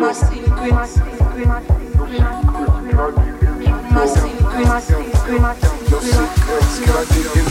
Your secrets, your secrets, your secrets,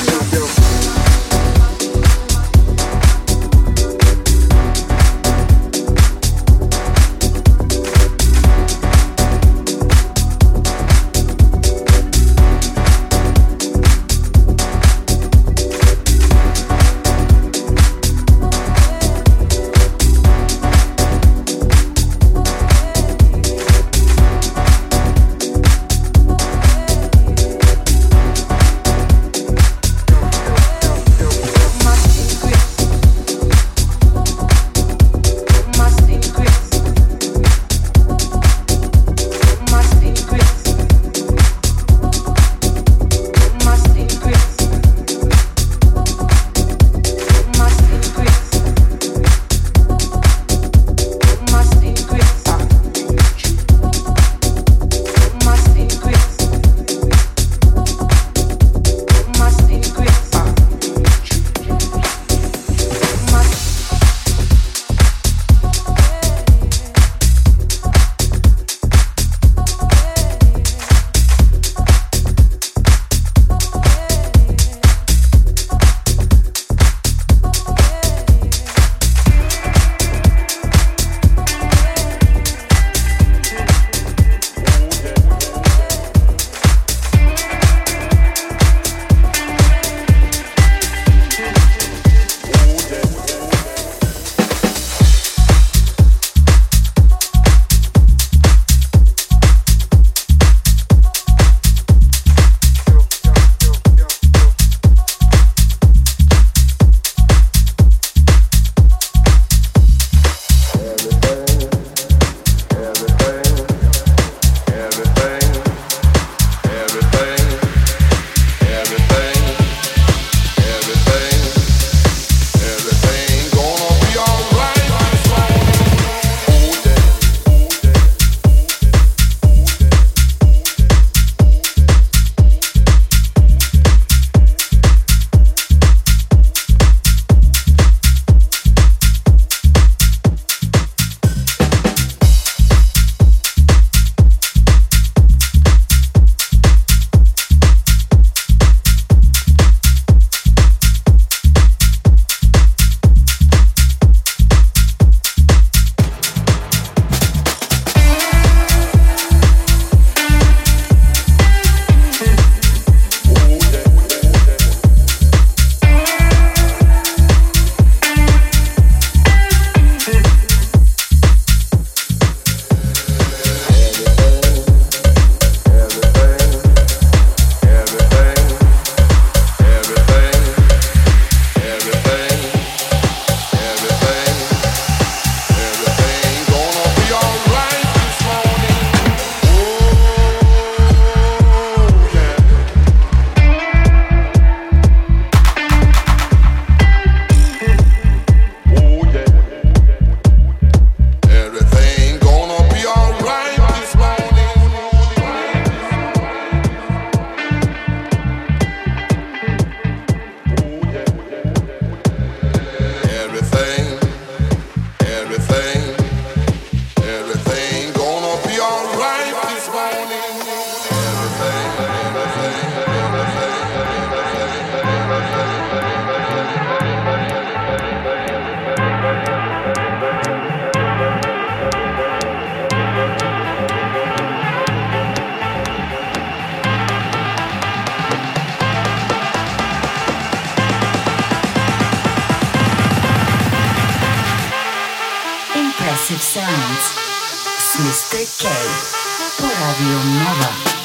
Radio Nova.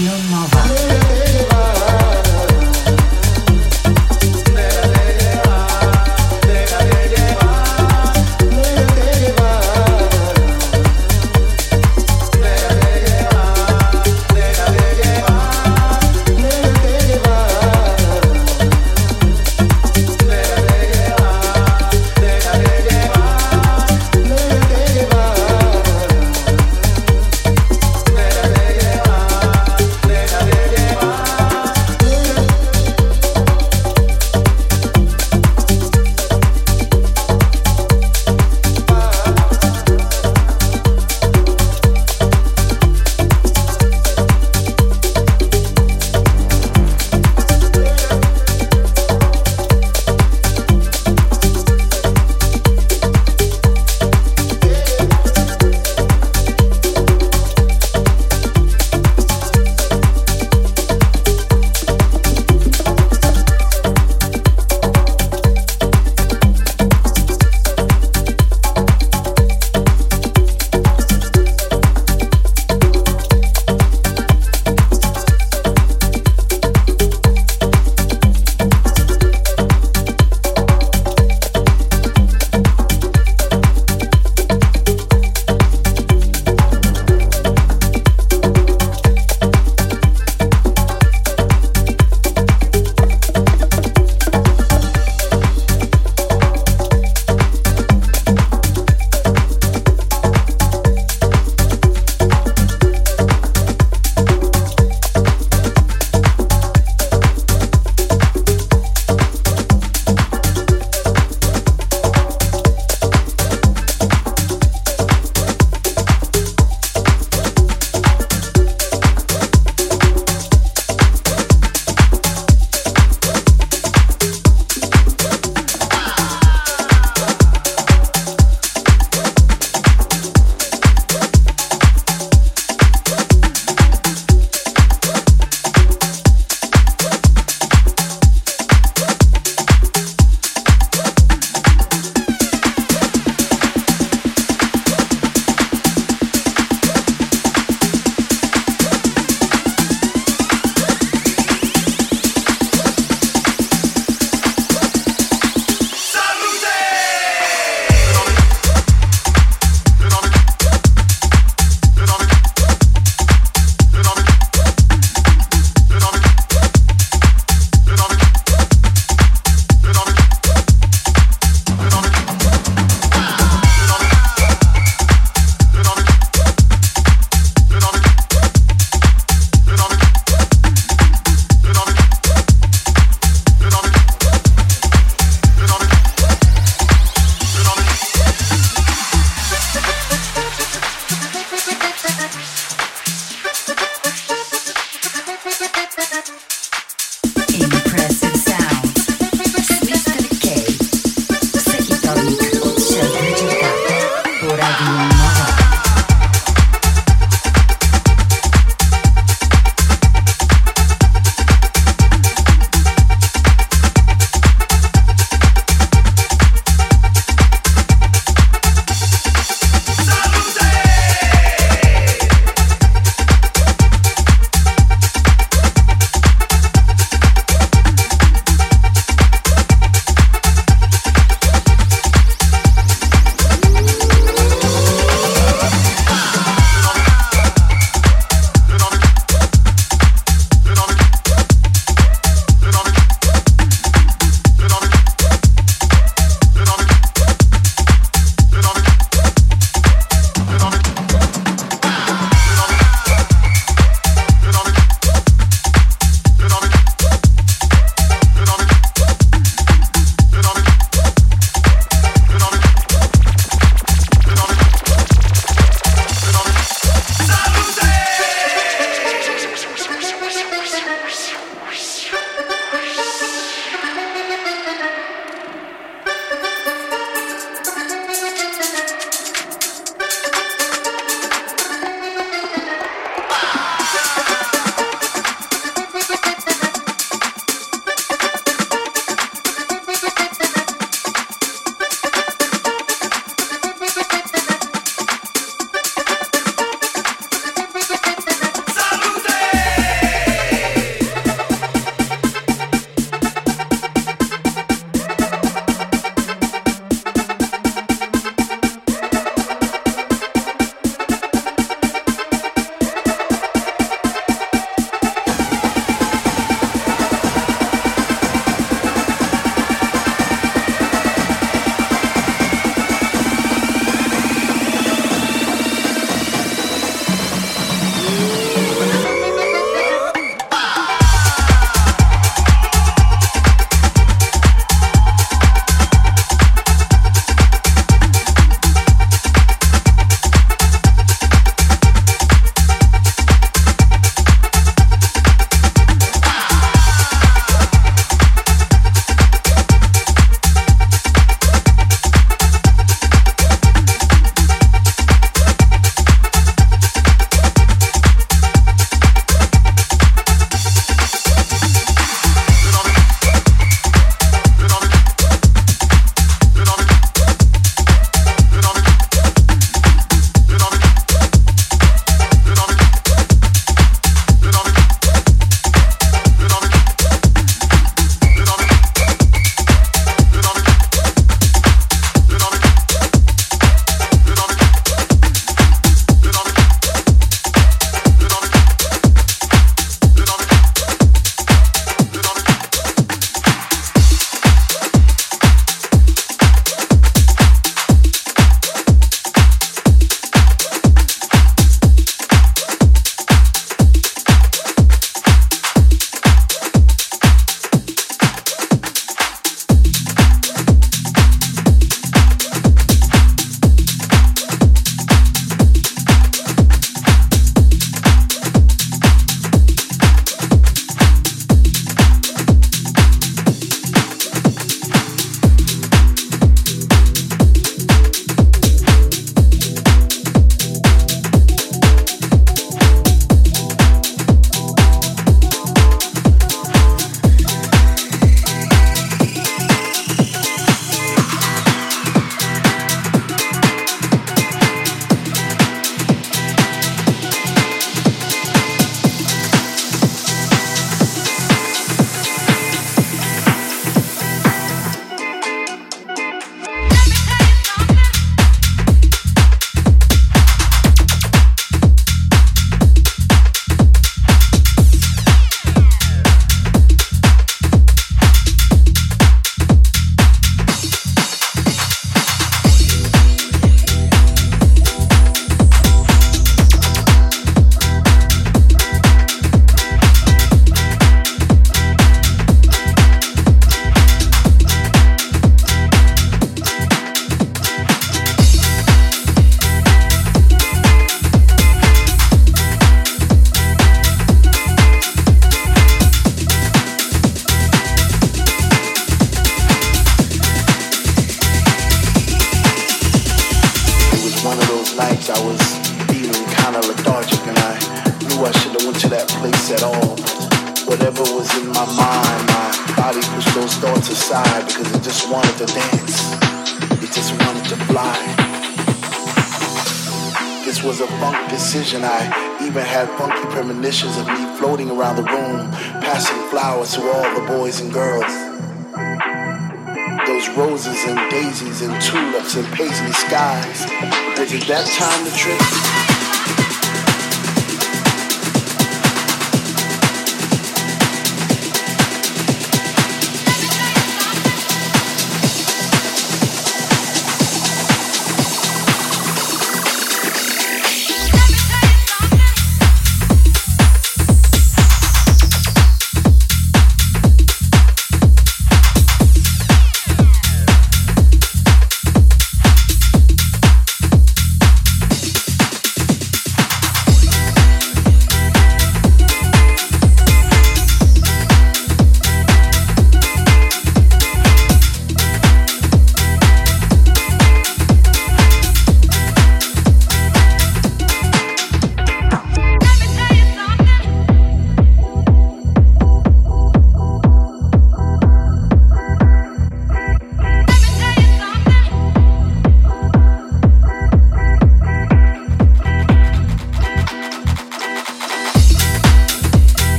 Radio Nova. Time to trip?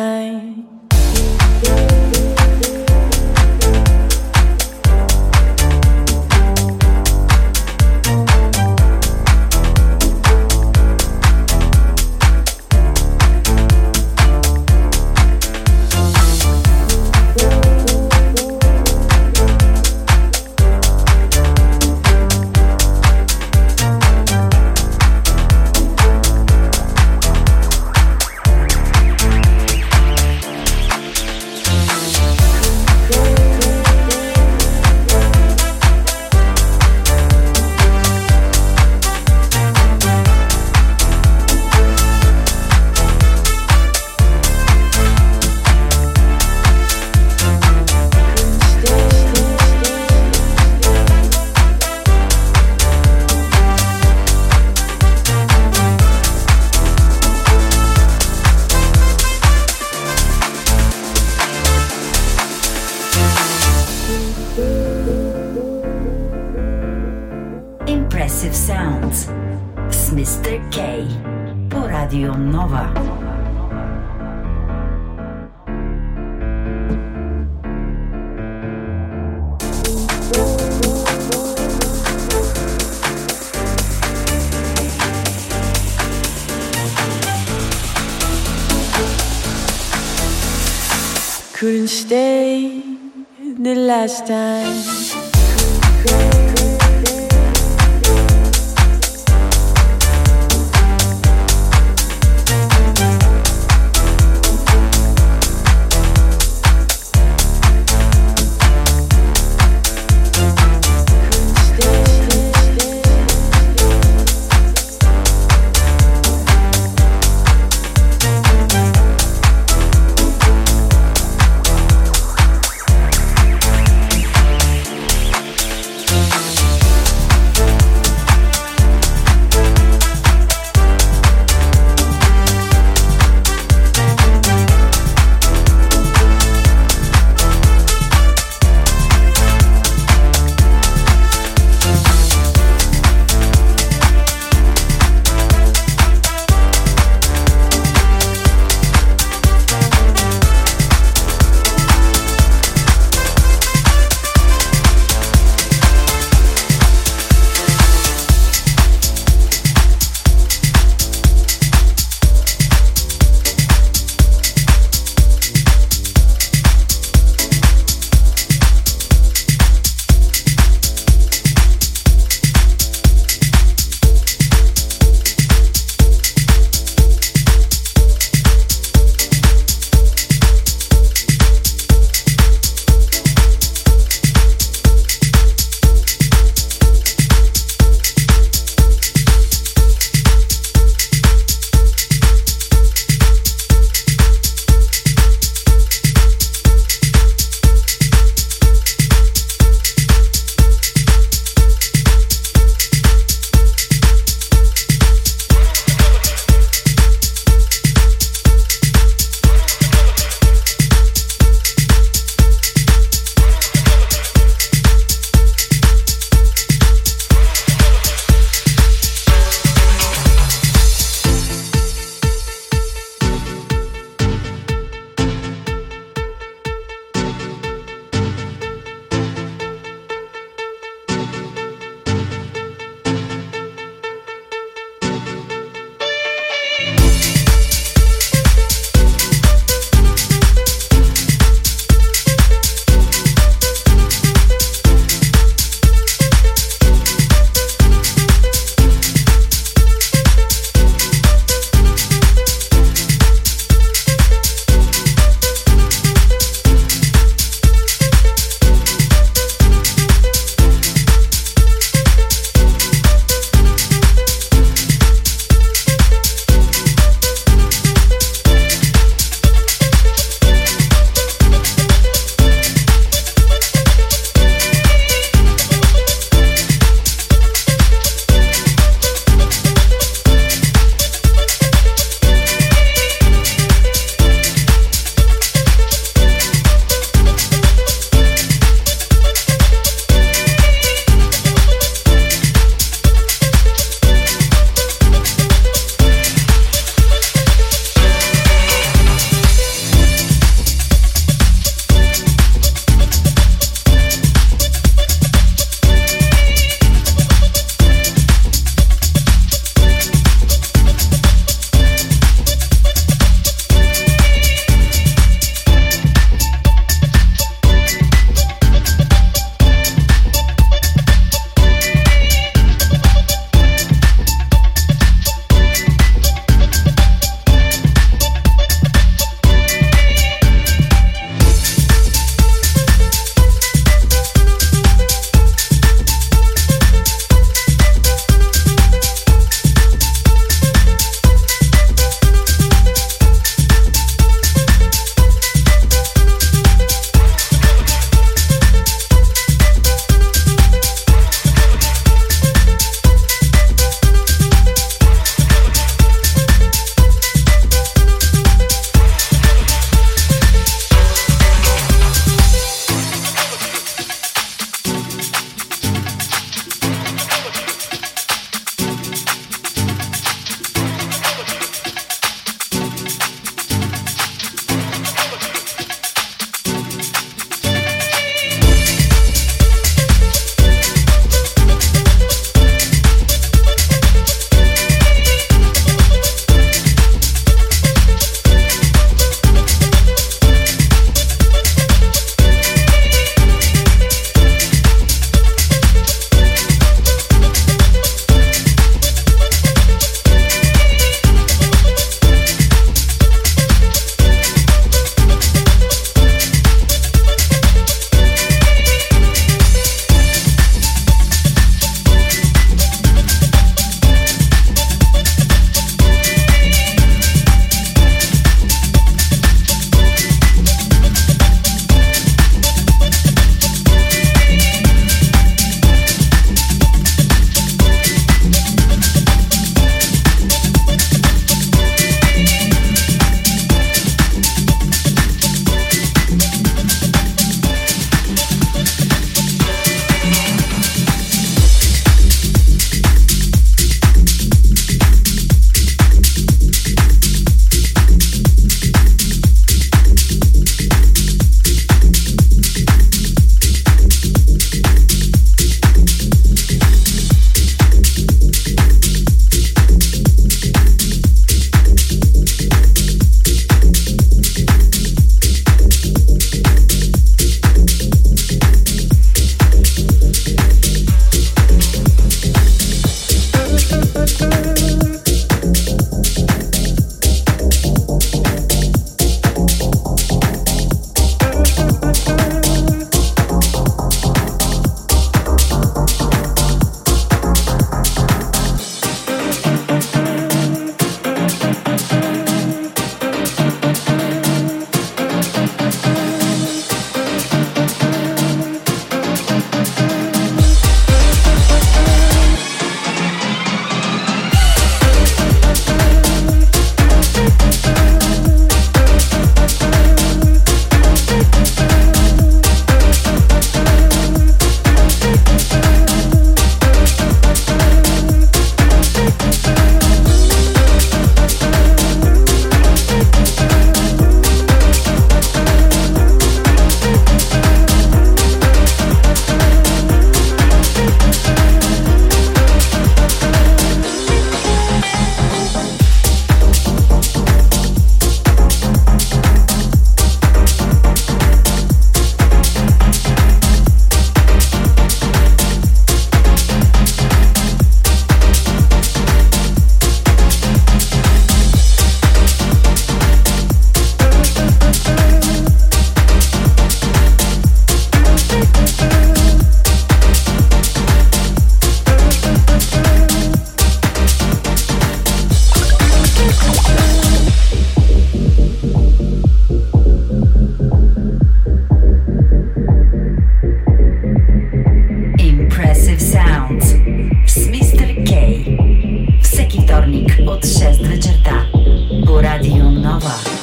mai от 6 вечерта по Радио Нова.